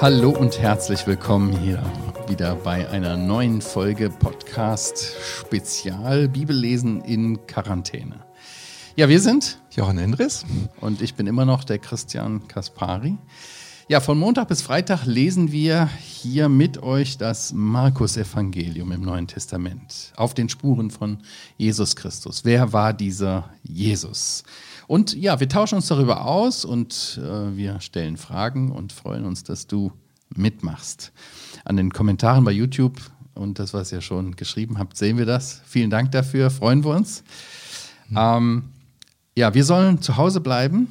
Hallo und herzlich willkommen hier wieder bei einer neuen Folge Podcast Spezial Bibellesen in Quarantäne. Ja, wir sind Johann Endres und ich bin immer noch der Christian Kaspari. Ja, von Montag bis Freitag lesen wir hier mit euch das Markus-Evangelium im Neuen Testament auf den Spuren von Jesus Christus. Wer war dieser Jesus? Und ja, wir tauschen uns darüber aus und äh, wir stellen Fragen und freuen uns, dass du mitmachst. An den Kommentaren bei YouTube und das, was ihr schon geschrieben habt, sehen wir das. Vielen Dank dafür, freuen wir uns. Mhm. Ähm, ja, wir sollen zu Hause bleiben,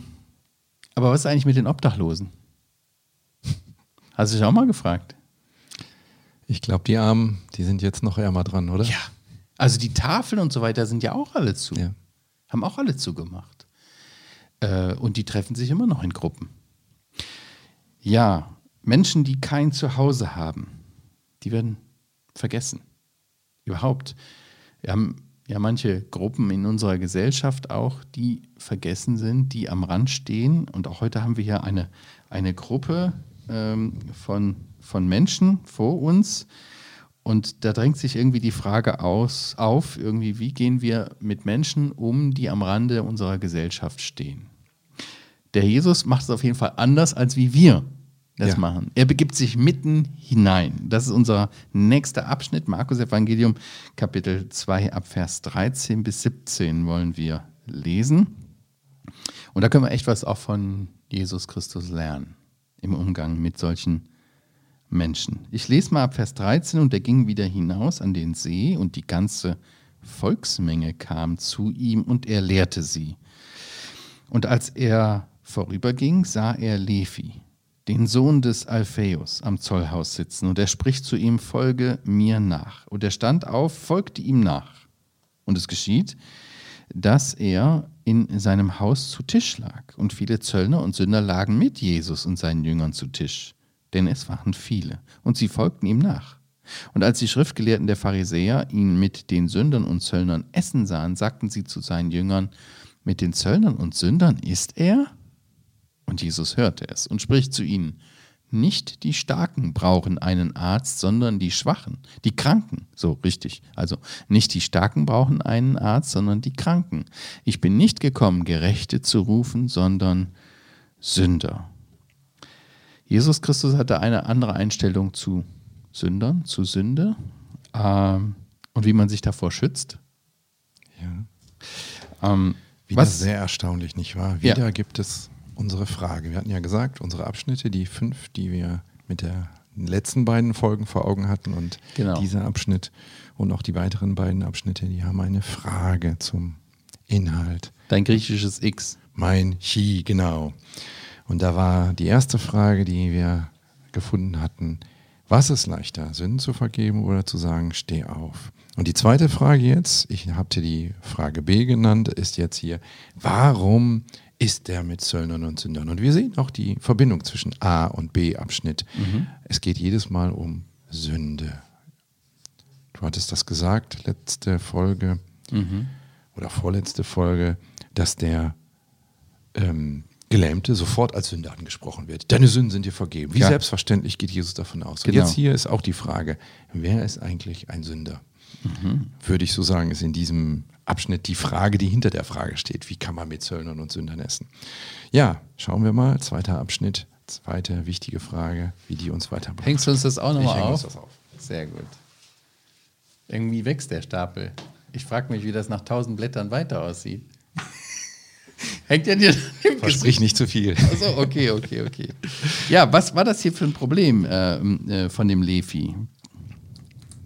aber was ist eigentlich mit den Obdachlosen? Hast du dich auch mal gefragt? Ich glaube, die Armen, die sind jetzt noch ärmer dran, oder? Ja. Also die Tafeln und so weiter sind ja auch alle zu. Ja. Haben auch alle zugemacht. Äh, und die treffen sich immer noch in Gruppen. Ja, Menschen, die kein Zuhause haben, die werden vergessen. Überhaupt. Wir haben ja manche Gruppen in unserer Gesellschaft auch, die vergessen sind, die am Rand stehen. Und auch heute haben wir hier eine, eine Gruppe, ähm, von, von Menschen vor uns. Und da drängt sich irgendwie die Frage aus, auf, irgendwie, wie gehen wir mit Menschen um, die am Rande unserer Gesellschaft stehen. Der Jesus macht es auf jeden Fall anders, als wie wir das ja. machen. Er begibt sich mitten hinein. Das ist unser nächster Abschnitt, Markus Evangelium, Kapitel 2, ab Vers 13 bis 17 wollen wir lesen. Und da können wir echt was auch von Jesus Christus lernen im Umgang mit solchen Menschen. Ich lese mal ab Vers 13 und er ging wieder hinaus an den See und die ganze Volksmenge kam zu ihm und er lehrte sie. Und als er vorüberging, sah er Levi, den Sohn des Alpheus, am Zollhaus sitzen und er spricht zu ihm, folge mir nach. Und er stand auf, folgte ihm nach. Und es geschieht, dass er in seinem Haus zu Tisch lag. Und viele Zöllner und Sünder lagen mit Jesus und seinen Jüngern zu Tisch, denn es waren viele, und sie folgten ihm nach. Und als die Schriftgelehrten der Pharisäer ihn mit den Sündern und Zöllnern essen sahen, sagten sie zu seinen Jüngern, mit den Zöllnern und Sündern ist er? Und Jesus hörte es und spricht zu ihnen, nicht die Starken brauchen einen Arzt, sondern die Schwachen, die Kranken. So richtig. Also nicht die Starken brauchen einen Arzt, sondern die Kranken. Ich bin nicht gekommen, Gerechte zu rufen, sondern Sünder. Jesus Christus hatte eine andere Einstellung zu Sündern, zu Sünde ähm, und wie man sich davor schützt. Ja. Ähm, Wieder was, sehr erstaunlich, nicht wahr? Wieder ja. gibt es unsere Frage. Wir hatten ja gesagt, unsere Abschnitte, die fünf, die wir mit der letzten beiden Folgen vor Augen hatten und genau. dieser Abschnitt und auch die weiteren beiden Abschnitte, die haben eine Frage zum Inhalt. Dein griechisches X. Mein Chi, genau. Und da war die erste Frage, die wir gefunden hatten, was ist leichter, Sünden zu vergeben oder zu sagen, steh auf? Und die zweite Frage jetzt, ich habe dir die Frage B genannt, ist jetzt hier, warum ist der mit Zöllnern und Sündern. Und wir sehen auch die Verbindung zwischen A und B-Abschnitt. Mhm. Es geht jedes Mal um Sünde. Du hattest das gesagt, letzte Folge mhm. oder vorletzte Folge, dass der ähm, Gelähmte sofort als Sünde angesprochen wird. Deine Sünden sind dir vergeben. Wie ja. selbstverständlich geht Jesus davon aus. Genau. Und jetzt hier ist auch die Frage, wer ist eigentlich ein Sünder? Mhm. Würde ich so sagen, ist in diesem Abschnitt die Frage, die hinter der Frage steht. Wie kann man mit Zöllnern und Sündern essen? Ja, schauen wir mal. Zweiter Abschnitt, zweite wichtige Frage, wie die uns weiterbringt. Hängst du uns das auch nochmal auf? Auf? Sehr gut. Irgendwie wächst der Stapel. Ich frage mich, wie das nach tausend Blättern weiter aussieht. Hängt ja dir Versprich nicht zu viel. Also okay, okay, okay. Ja, was war das hier für ein Problem äh, äh, von dem Lefi?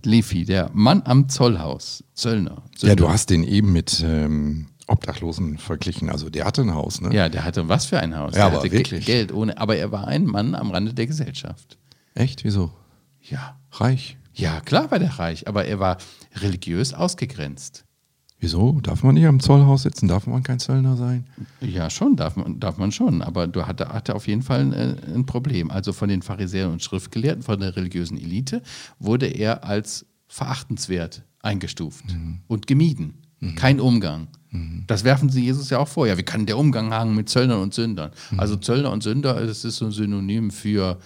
Lefi, der Mann am Zollhaus, Zöllner. Zöllner. Ja, du hast den eben mit ähm, Obdachlosen verglichen. Also der hatte ein Haus, ne? Ja, der hatte was für ein Haus. Ja, der aber wirklich. Geld ohne, aber er war ein Mann am Rande der Gesellschaft. Echt? Wieso? Ja. Reich? Ja, klar war der reich, aber er war religiös ausgegrenzt. Wieso? Darf man nicht am Zollhaus sitzen? Darf man kein Zöllner sein? Ja, schon, darf man, darf man schon. Aber du hatte, hatte auf jeden Fall ein, äh, ein Problem. Also von den Pharisäern und Schriftgelehrten, von der religiösen Elite, wurde er als verachtenswert eingestuft mhm. und gemieden. Mhm. Kein Umgang. Das werfen sie Jesus ja auch vor. Ja, wie kann der Umgang haben mit Zöllnern und Sündern? Also Zöllner und Sünder, das ist so ein Synonym für,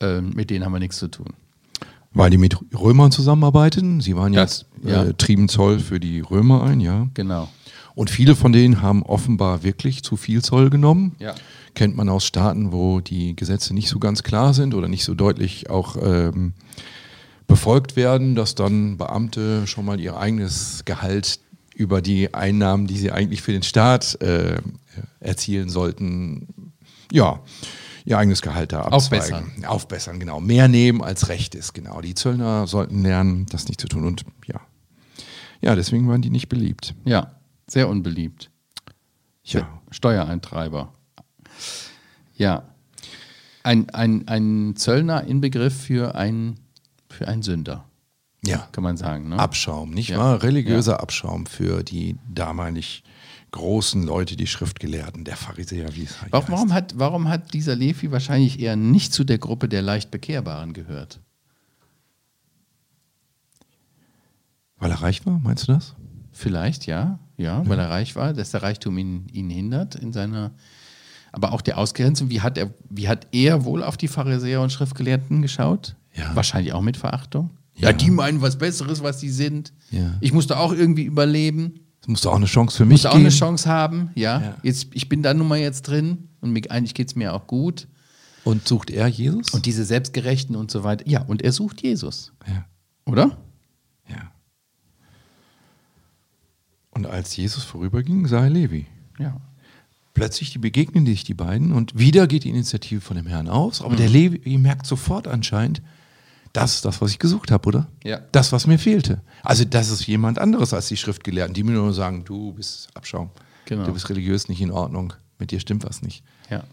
ähm, mit denen haben wir nichts zu tun. Weil die mit Römern zusammenarbeiten. Sie waren ja, Das- ja. Äh, trieben Zoll für die Römer ein, ja. Genau. Und viele von denen haben offenbar wirklich zu viel Zoll genommen. Ja. Kennt man aus Staaten, wo die Gesetze nicht so ganz klar sind oder nicht so deutlich auch ähm, befolgt werden, dass dann Beamte schon mal ihr eigenes Gehalt über die Einnahmen, die sie eigentlich für den Staat äh, erzielen sollten, ja, ihr eigenes Gehalt da abzweigen. Aufbessern. Aufbessern, genau. Mehr nehmen als recht ist, genau. Die Zöllner sollten lernen, das nicht zu tun. Und ja, ja, deswegen waren die nicht beliebt. Ja, sehr unbeliebt. Ja. Steuereintreiber. Ja. Ein, ein, ein Zöllner Inbegriff für einen für einen Sünder, Ja. kann man sagen. Ne? Abschaum, nicht Ja. wahr? Religiöser Abschaum für die damalig großen Leute, die Schriftgelehrten, der Pharisäer, wie es heißt. Warum, warum, hat, warum hat dieser Levi wahrscheinlich eher nicht zu der Gruppe der leicht Bekehrbaren gehört? Weil er reich war, meinst du das? Vielleicht, ja, ja, weil er reich war, dass der Reichtum ihn, ihn hindert in seiner. Aber auch der Ausgrenzung, wie hat, er, wie hat er wohl auf die Pharisäer und Schriftgelehrten geschaut? Ja. Wahrscheinlich auch mit Verachtung. Ja. Ja, die meinen was Besseres, was sie sind. Ja. Ich musste auch irgendwie überleben, Es musste auch eine Chance für mich musste auch geben. eine Chance haben. Ja, Ja. Jetzt, ich bin da nun mal jetzt drin und mir, eigentlich geht es mir auch gut. Und sucht er Jesus? Und diese Selbstgerechten und so weiter. Ja, und er sucht Jesus, ja. oder? ja. Und als Jesus vorüberging, sah er Levi. Ja. Plötzlich die begegnen sich die beiden und wieder geht die Initiative von dem Herrn aus. Aber der Levi merkt sofort anscheinend, das ist das, was ich gesucht habe, oder? Ja. Das, was mir fehlte. Also das ist jemand anderes als die Schriftgelehrten, die mir nur sagen, du bist Abschaum. Genau. Du bist religiös nicht in Ordnung. Mit dir stimmt was nicht. Ja.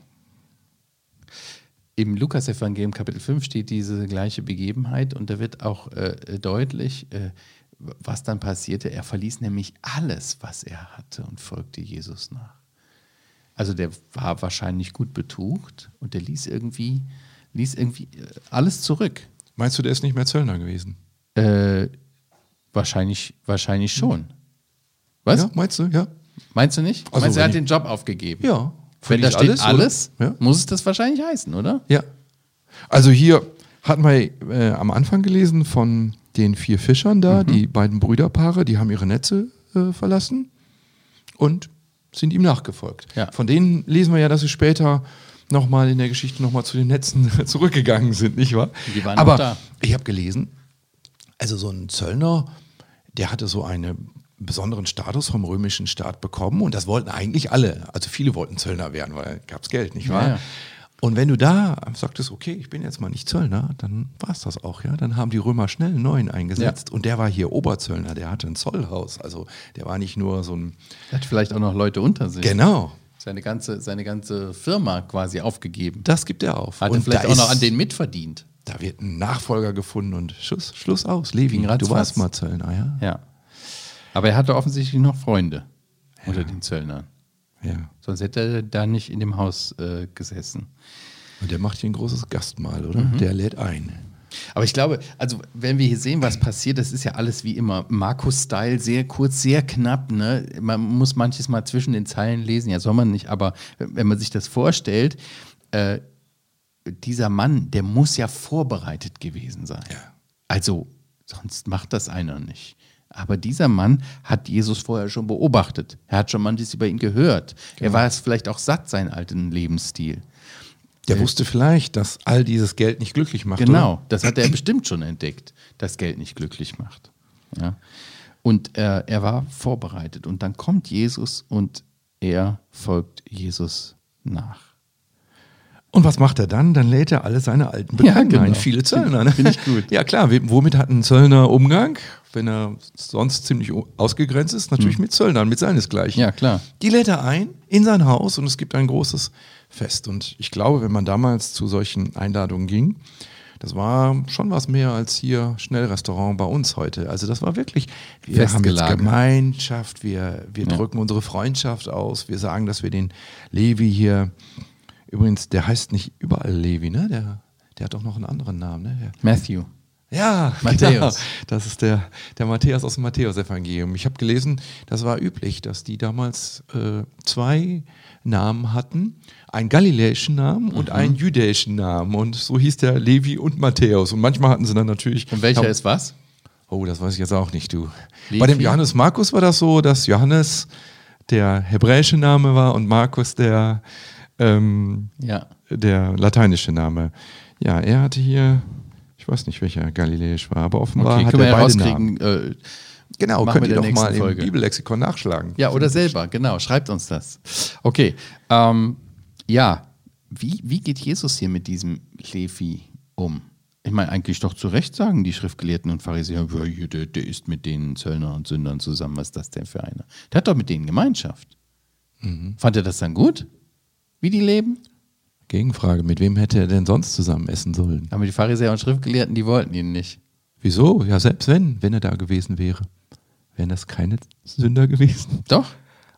Im Lukas-Evangelium Kapitel 5 steht diese gleiche Begebenheit und da wird auch äh, deutlich, äh, was dann passierte. Er verließ nämlich alles, was er hatte und folgte Jesus nach. Also der war wahrscheinlich gut betucht und der ließ irgendwie, ließ irgendwie äh, alles zurück. Meinst du, der ist nicht mehr Zöllner gewesen? Äh, wahrscheinlich, wahrscheinlich schon. Was? Ja, meinst du? Ja. Meinst du nicht? Also Meinst du, er hat den Job aufgegeben? Ja. Wenn da steht alles, oder? Ja. muss es das wahrscheinlich heißen, oder? Ja. Also hier hatten wir äh, am Anfang gelesen von den vier Fischern da, Mhm. die beiden Brüderpaare, die haben ihre Netze äh, verlassen und sind ihm nachgefolgt. Ja. Von denen lesen wir ja, dass sie später nochmal in der Geschichte nochmal zu den Netzen zurückgegangen sind, nicht wahr? Die waren Aber da. ich habe gelesen, also so ein Zöllner, der hatte so einen besonderen Status vom römischen Staat bekommen und das wollten eigentlich alle. Also viele wollten Zöllner werden, weil gab es Geld, nicht wahr? Ja, ja. Und wenn du da sagtest, okay, ich bin jetzt mal nicht Zöllner, dann war es das auch, ja. Dann haben die Römer schnell einen neuen eingesetzt und der war hier Oberzöllner, der hatte ein Zollhaus. Also der war nicht nur so ein. Er hat vielleicht auch noch Leute unter sich. Genau, Seine ganze, seine ganze Firma quasi aufgegeben. das gibt er auf. Hat er und vielleicht da auch noch an den mitverdient. Da wird ein Nachfolger gefunden und Schluss, Schluss aus. Levi, du ratzfatz. warst mal Zöllner, ja? Ja. Aber er hatte offensichtlich noch Freunde unter den Zöllnern. Ja. Sonst hätte er da nicht in dem Haus äh, gesessen. Und der macht hier ein großes Gastmahl, oder? Mhm. Der lädt ein. Aber ich glaube, also wenn wir hier sehen, was passiert, das ist ja alles wie immer Markus-Style, sehr kurz, sehr knapp. Ne? Man muss manches mal zwischen den Zeilen lesen, ja soll man nicht, aber wenn man sich das vorstellt, äh, dieser Mann, der muss ja vorbereitet gewesen sein. Ja. Also, sonst macht das einer nicht. Aber dieser Mann hat Jesus vorher schon beobachtet. Er hat schon manches über ihn gehört. Er war es vielleicht auch satt, seinen alten Lebensstil. Der wusste vielleicht, dass all dieses Geld nicht glücklich macht. Genau, Oder? das hat er bestimmt schon entdeckt, dass Geld nicht glücklich macht. Ja? Und äh, er war vorbereitet. Und dann kommt Jesus und er folgt Jesus nach. Und was macht er dann? Dann lädt er alle seine alten Ja, Bekannten genau. ein. Viele Zöllner. Ne? Finde ich gut. Ja klar, womit hat ein Zöllner Umgang? Wenn er sonst ziemlich ausgegrenzt ist, natürlich mit Zöllnern, mit seinesgleichen. Hm. Ja, klar. Die lädt er ein in sein Haus und es gibt ein großes Fest. Und ich glaube, wenn man damals zu solchen Einladungen ging, das war schon was mehr als hier Schnellrestaurant bei uns heute. Also das war wirklich, wir haben jetzt. Gemeinschaft, wir, wir Ja. drücken unsere Freundschaft aus, wir sagen, dass wir den Levi hier, übrigens, der heißt nicht überall Levi, ne? Der, der hat doch noch einen anderen Namen, ne? Matthew. Ja, Matthäus. Genau. Das ist der, der Matthäus aus dem Matthäus-Evangelium. Ich habe gelesen, das war üblich, dass die damals äh, zwei Namen hatten. Einen galiläischen Namen und Mhm. einen jüdischen Namen. Und so hieß der Levi und Matthäus. Und manchmal hatten sie dann natürlich. Und welcher ist was? Oh, das weiß ich jetzt auch nicht, du. Levi? Bei dem Johannes Markus war das so, dass Johannes der hebräische Name war und Markus der, ähm, Ja. der lateinische Name. Ja, er hatte hier, ich weiß nicht, welcher galiläisch war, aber offenbar Okay, hat können wir er beide herauskriegen. Namen. Äh, Genau, könnt wir ihr doch mal nächsten im Folge. Bibellexikon nachschlagen. ja, oder selber, genau. Schreibt uns das. Okay. Ähm, ja, wie, wie geht Jesus hier mit diesem Levi um? Ich meine, eigentlich doch zu Recht sagen die Schriftgelehrten und Pharisäer, "Ja, der, der ist mit den Zöllnern und Sündern zusammen. Was ist das denn für einer? Der hat doch mit denen Gemeinschaft. Fand er das dann gut? Wie die leben? Gegenfrage, mit wem hätte er denn sonst zusammen essen sollen? Aber die Pharisäer und Schriftgelehrten, die wollten ihn nicht. Wieso? Ja, selbst wenn, wenn er da gewesen wäre, wären das keine Sünder gewesen. Doch.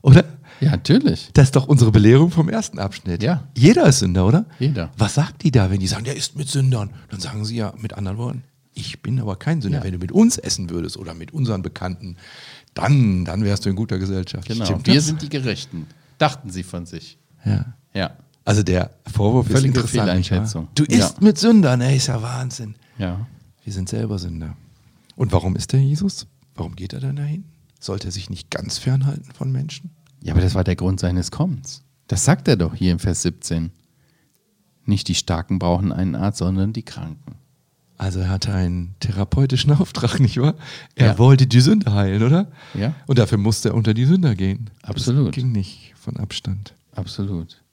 Oder? Ja, natürlich. Das ist doch unsere Belehrung vom ersten Abschnitt. Ja. Jeder ist Sünder, oder? Jeder. Was sagt die da, wenn die sagen, der isst mit Sündern? Dann sagen sie ja mit anderen Worten, ich bin aber kein Sünder. Ja. Wenn du mit uns essen würdest oder mit unseren Bekannten, dann, dann wärst du in guter Gesellschaft. Genau. Stimmt Wir das? sind die Gerechten. Dachten sie von sich. Ja. Ja. Also der Vorwurf Völlige ist interessant. Fehleinschätzung. Du isst Ja. mit Sündern, ey, ist ja Wahnsinn. Ja. Wir sind selber Sünder. Und warum ist der Jesus? Warum geht er dann dahin? Sollte er sich nicht ganz fernhalten von Menschen? Ja, aber das war der Grund seines Kommens. Das sagt er doch hier im Vers 17. Nicht die Starken brauchen einen Arzt, sondern die Kranken. Also er hatte einen therapeutischen Auftrag, nicht wahr? Er Ja. wollte die Sünder heilen, oder? Ja. Und dafür musste er unter die Sünder gehen. Absolut. Das ging nicht von Abstand. Absolut.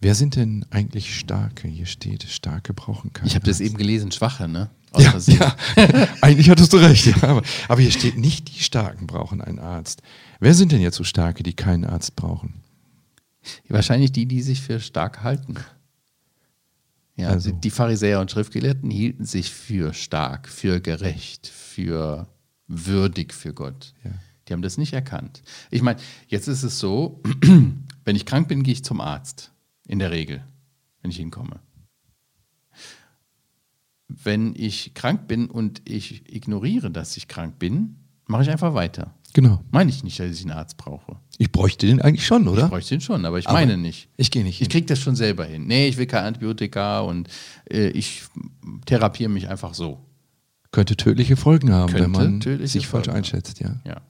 Wer sind denn eigentlich Starke? Hier steht, Starke brauchen keinen Ich habe das eben gelesen, Schwache, ne? Ja, ja. eigentlich hattest du recht. Ja. Aber, aber hier steht nicht, die Starken brauchen einen Arzt. Wer sind denn jetzt so Starke, die keinen Arzt brauchen? Wahrscheinlich die, die sich für stark halten. Ja, Also- die, die Pharisäer und Schriftgelehrten hielten sich für stark, für gerecht, für würdig für Gott. Ja. Die haben das nicht erkannt. Ich meine, jetzt ist es so, wenn ich krank bin, gehe ich zum Arzt. In der Regel, wenn ich hinkomme. Wenn ich krank bin und ich ignoriere, dass ich krank bin, mache ich einfach weiter. Genau. Meine ich nicht, dass ich einen Arzt brauche. Ich bräuchte den eigentlich schon, oder? Ich bräuchte ihn schon, aber ich Aber meine nicht. Ich gehe nicht Ich hin. kriege das schon selber hin. Nee, ich will kein Antibiotika und äh, ich therapiere mich einfach so. Könnte tödliche Folgen haben, wenn Könnte man tödliche sich falsch Folgen einschätzt, ja. Ja.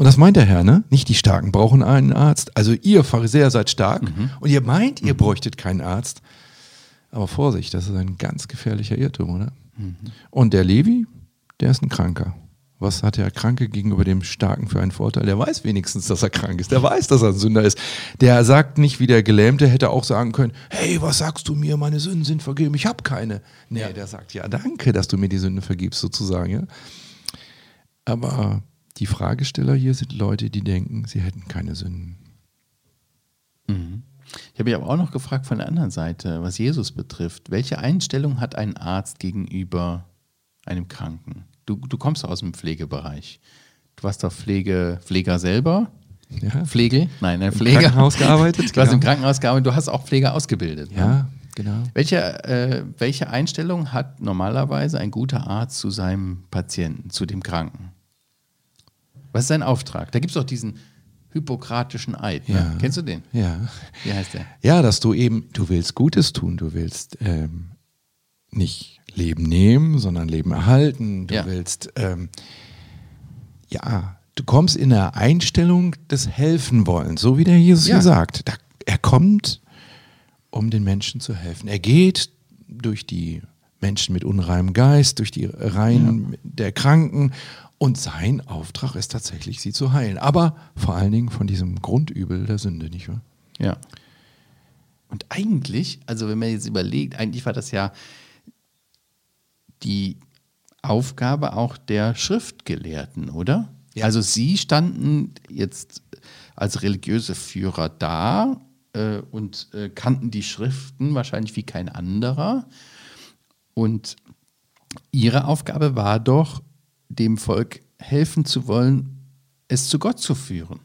Und das meint der Herr, ne? Nicht die Starken brauchen einen Arzt. Also ihr Pharisäer seid stark Mhm. und ihr meint, ihr bräuchtet keinen Arzt. Aber Vorsicht, das ist ein ganz gefährlicher Irrtum, oder? Mhm. Und der Levi, der ist ein Kranker. Was hat der Kranke gegenüber dem Starken für einen Vorteil? Der weiß wenigstens, dass er krank ist. Der weiß, dass er ein Sünder ist. Der sagt nicht, wie der Gelähmte hätte auch sagen können, hey, was sagst du mir, meine Sünden sind vergeben, ich habe keine. Nee, der sagt, ja, danke, dass du mir die Sünde vergibst, sozusagen. Ja? Aber die Fragesteller hier sind Leute, die denken, sie hätten keine Sünden. Ich habe mich aber auch noch gefragt von der anderen Seite, was Jesus betrifft. Welche Einstellung hat ein Arzt gegenüber einem Kranken? Du, du kommst aus dem Pflegebereich. Du warst doch Pflege, Pfleger selber. Ja, Pflege? Nein, ein Im Pfleger. Krankenhaus gearbeitet, Du hast genau. im Krankenhaus gearbeitet, du hast auch Pfleger ausgebildet. ne? ja genau. Welche, äh, welche Einstellung hat normalerweise ein guter Arzt zu seinem Patienten, zu dem Kranken? Was ist sein Auftrag? Da gibt es doch diesen hippokratischen Eid. Ne? Ja. Kennst du den? Ja. Wie heißt der? Ja, dass du eben, du willst Gutes tun, du willst ähm, nicht Leben nehmen, sondern Leben erhalten. Du Ja. willst, ähm, ja, du kommst in der Einstellung des Helfen wollen, so wie der Jesus Ja. hier sagt. Da, er kommt, um den Menschen zu helfen. Er geht durch die Menschen mit unreinem Geist, durch die Reihen der Kranken und sein Auftrag ist tatsächlich, sie zu heilen. Aber vor allen Dingen von diesem Grundübel der Sünde, nicht wahr? Ja. Und eigentlich, also wenn man jetzt überlegt, eigentlich war das ja die Aufgabe auch der Schriftgelehrten, oder? Ja. Also sie standen jetzt als religiöse Führer da äh, und äh, kannten die Schriften wahrscheinlich wie kein anderer. Und ihre Aufgabe war doch, dem Volk helfen zu wollen, es zu Gott zu führen,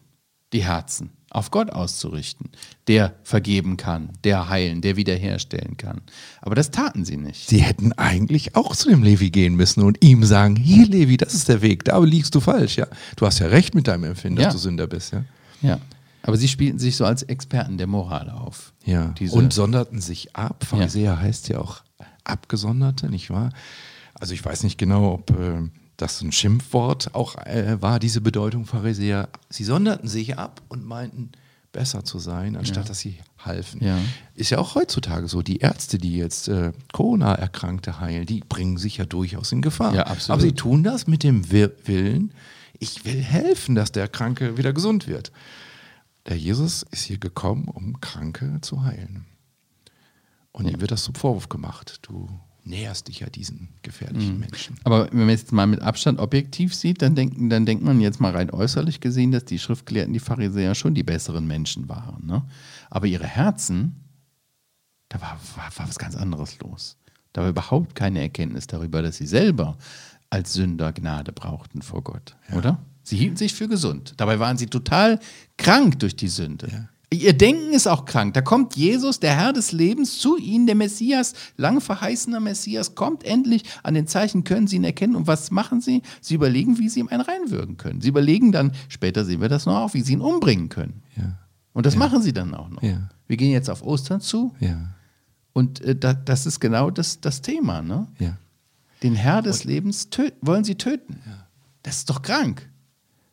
die Herzen auf Gott auszurichten, der vergeben kann, der heilen, der wiederherstellen kann. Aber das taten sie nicht. Sie hätten eigentlich auch zu dem Levi gehen müssen und ihm sagen, hier Levi, das ist der Weg, da liegst du falsch, ja. Du hast ja recht mit deinem Empfinden, Ja. dass du Sünder bist, ja. Ja. Aber sie spielten sich so als Experten der Moral auf. Ja, und sonderten sich ab. Pharisäer heißt ja auch Abgesonderte, nicht wahr? Also ich weiß nicht genau, ob äh, das ein Schimpfwort auch äh, war, diese Bedeutung Pharisäer. Sie sonderten sich ab und meinten, besser zu sein, anstatt dass sie halfen. Ja. Ist ja auch heutzutage so. Die Ärzte, die jetzt äh, Corona-Erkrankte heilen, die bringen sich ja durchaus in Gefahr. Ja. Aber sie tun das mit dem Wi- Willen, ich will helfen, dass der Kranke wieder gesund wird. Der Jesus ist hier gekommen, um Kranke zu heilen. Und ihm wird das zum Vorwurf gemacht. Du näherst dich ja diesen gefährlichen Menschen. Aber wenn man jetzt mal mit Abstand objektiv sieht, dann, denken, dann denkt man jetzt mal rein äußerlich gesehen, dass die Schriftgelehrten, die Pharisäer schon die besseren Menschen waren. Ne? Aber ihre Herzen, da war, war, war was ganz anderes los. Da war überhaupt keine Erkenntnis darüber, dass sie selber als Sünder Gnade brauchten vor Gott, oder? Sie hielten sich für gesund. Dabei waren sie total krank durch die Sünde. Ihr Denken ist auch krank. Da kommt Jesus, der Herr des Lebens, zu ihnen, der Messias, lang verheißener Messias, kommt endlich. An den Zeichen können sie ihn erkennen. Und was machen sie? Sie überlegen, wie sie ihm einen reinwürgen können. Sie überlegen dann, später sehen wir das noch auch, wie sie ihn umbringen können. Ja, Und das machen sie dann auch noch. Ja. Wir gehen jetzt auf Ostern zu. ja, Und äh, da, das ist genau das, das Thema. Ne? ja. Den Herr des Lebens töten, wollen sie töten. Das ist doch krank.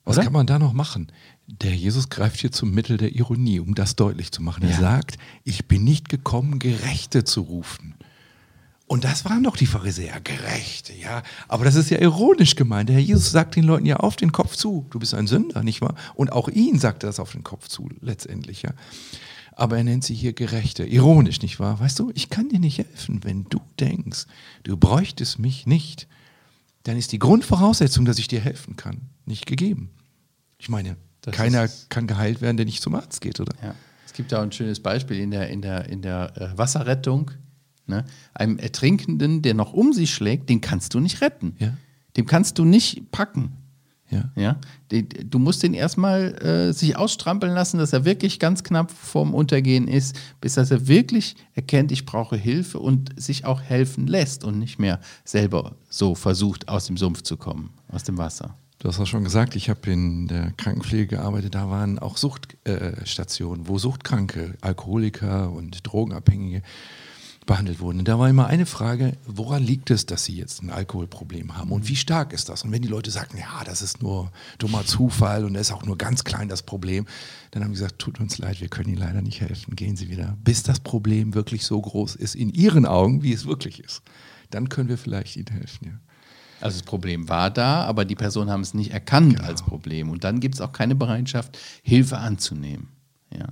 Was Oder? kann man da noch machen? Der Jesus greift hier zum Mittel der Ironie, um das deutlich zu machen. Er Ja. sagt, ich bin nicht gekommen, Gerechte zu rufen. Und das waren doch die Pharisäer, Gerechte, ja. Aber das ist ja ironisch gemeint. Der Herr Jesus sagt den Leuten ja auf den Kopf zu, du bist ein Sünder, nicht wahr? Und auch ihn sagt er das auf den Kopf zu, letztendlich, ja. Aber er nennt sie hier Gerechte. Ironisch, nicht wahr? Weißt du, ich kann dir nicht helfen, wenn du denkst, du bräuchtest mich nicht. Dann ist die Grundvoraussetzung, dass ich dir helfen kann, nicht gegeben. Ich meine, Das keiner ist- kann geheilt werden, der nicht zum Arzt geht, oder? Ja. Es gibt da ein schönes Beispiel in der, in der, in der äh, Wasserrettung. Ne? Einem Ertrinkenden, der noch um sich schlägt, den kannst du nicht retten. Ja. Dem kannst du nicht packen. Ja. Ja? Du musst den erstmal äh, sich ausstrampeln lassen, dass er wirklich ganz knapp vorm Untergehen ist, bis dass er wirklich erkennt, ich brauche Hilfe und sich auch helfen lässt und nicht mehr selber so versucht, aus dem Sumpf zu kommen, aus dem Wasser. Du hast auch schon gesagt, ich habe in der Krankenpflege gearbeitet, da waren auch Suchtstationen, äh, wo Suchtkranke, Alkoholiker und Drogenabhängige behandelt wurden. Und da war immer eine Frage, woran liegt es, dass sie jetzt ein Alkoholproblem haben und wie stark ist das? Und wenn die Leute sagten, ja, das ist nur dummer Zufall und es ist auch nur ganz klein das Problem, dann haben die gesagt, tut uns leid, wir können Ihnen leider nicht helfen, gehen Sie wieder, bis das Problem wirklich so groß ist in Ihren Augen, wie es wirklich ist. Dann können wir vielleicht Ihnen helfen, ja. Also das Problem war da, aber die Personen haben es nicht erkannt Genau. als Problem. Und dann gibt es auch keine Bereitschaft, Hilfe anzunehmen. Ja.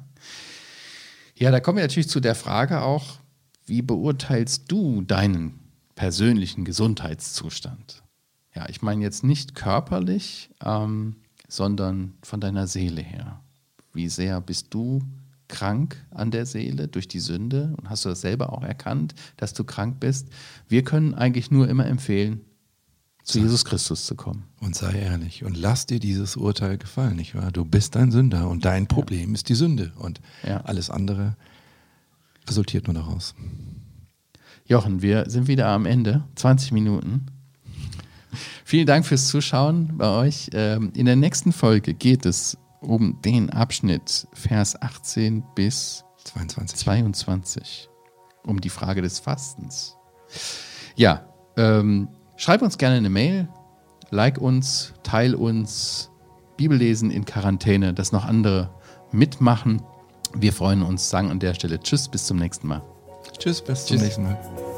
ja, da kommen wir natürlich zu der Frage auch, wie beurteilst du deinen persönlichen Gesundheitszustand? Ja, ich meine jetzt nicht körperlich, ähm, sondern von deiner Seele her. Wie sehr bist du krank an der Seele durch die Sünde und hast du das selber auch erkannt, dass du krank bist? Wir können eigentlich nur immer empfehlen, zu Jesus Christus zu kommen. Und sei ehrlich und lass dir dieses Urteil gefallen, nicht wahr? Du bist ein Sünder und dein Problem ist die Sünde und Ja. alles andere resultiert nur daraus. Jochen, wir sind wieder am Ende, 20 Minuten. Vielen Dank fürs Zuschauen bei euch. Ähm, In der nächsten Folge geht es um den Abschnitt Vers 18 bis 22. 22, um die Frage des Fastens. Ja, ähm, schreib uns gerne eine Mail, like uns, teil uns, Bibellesen in Quarantäne, dass noch andere mitmachen. Wir freuen uns, sagen an der Stelle Tschüss, bis zum nächsten Mal. Tschüss, bis zum Tschüss. nächsten Mal.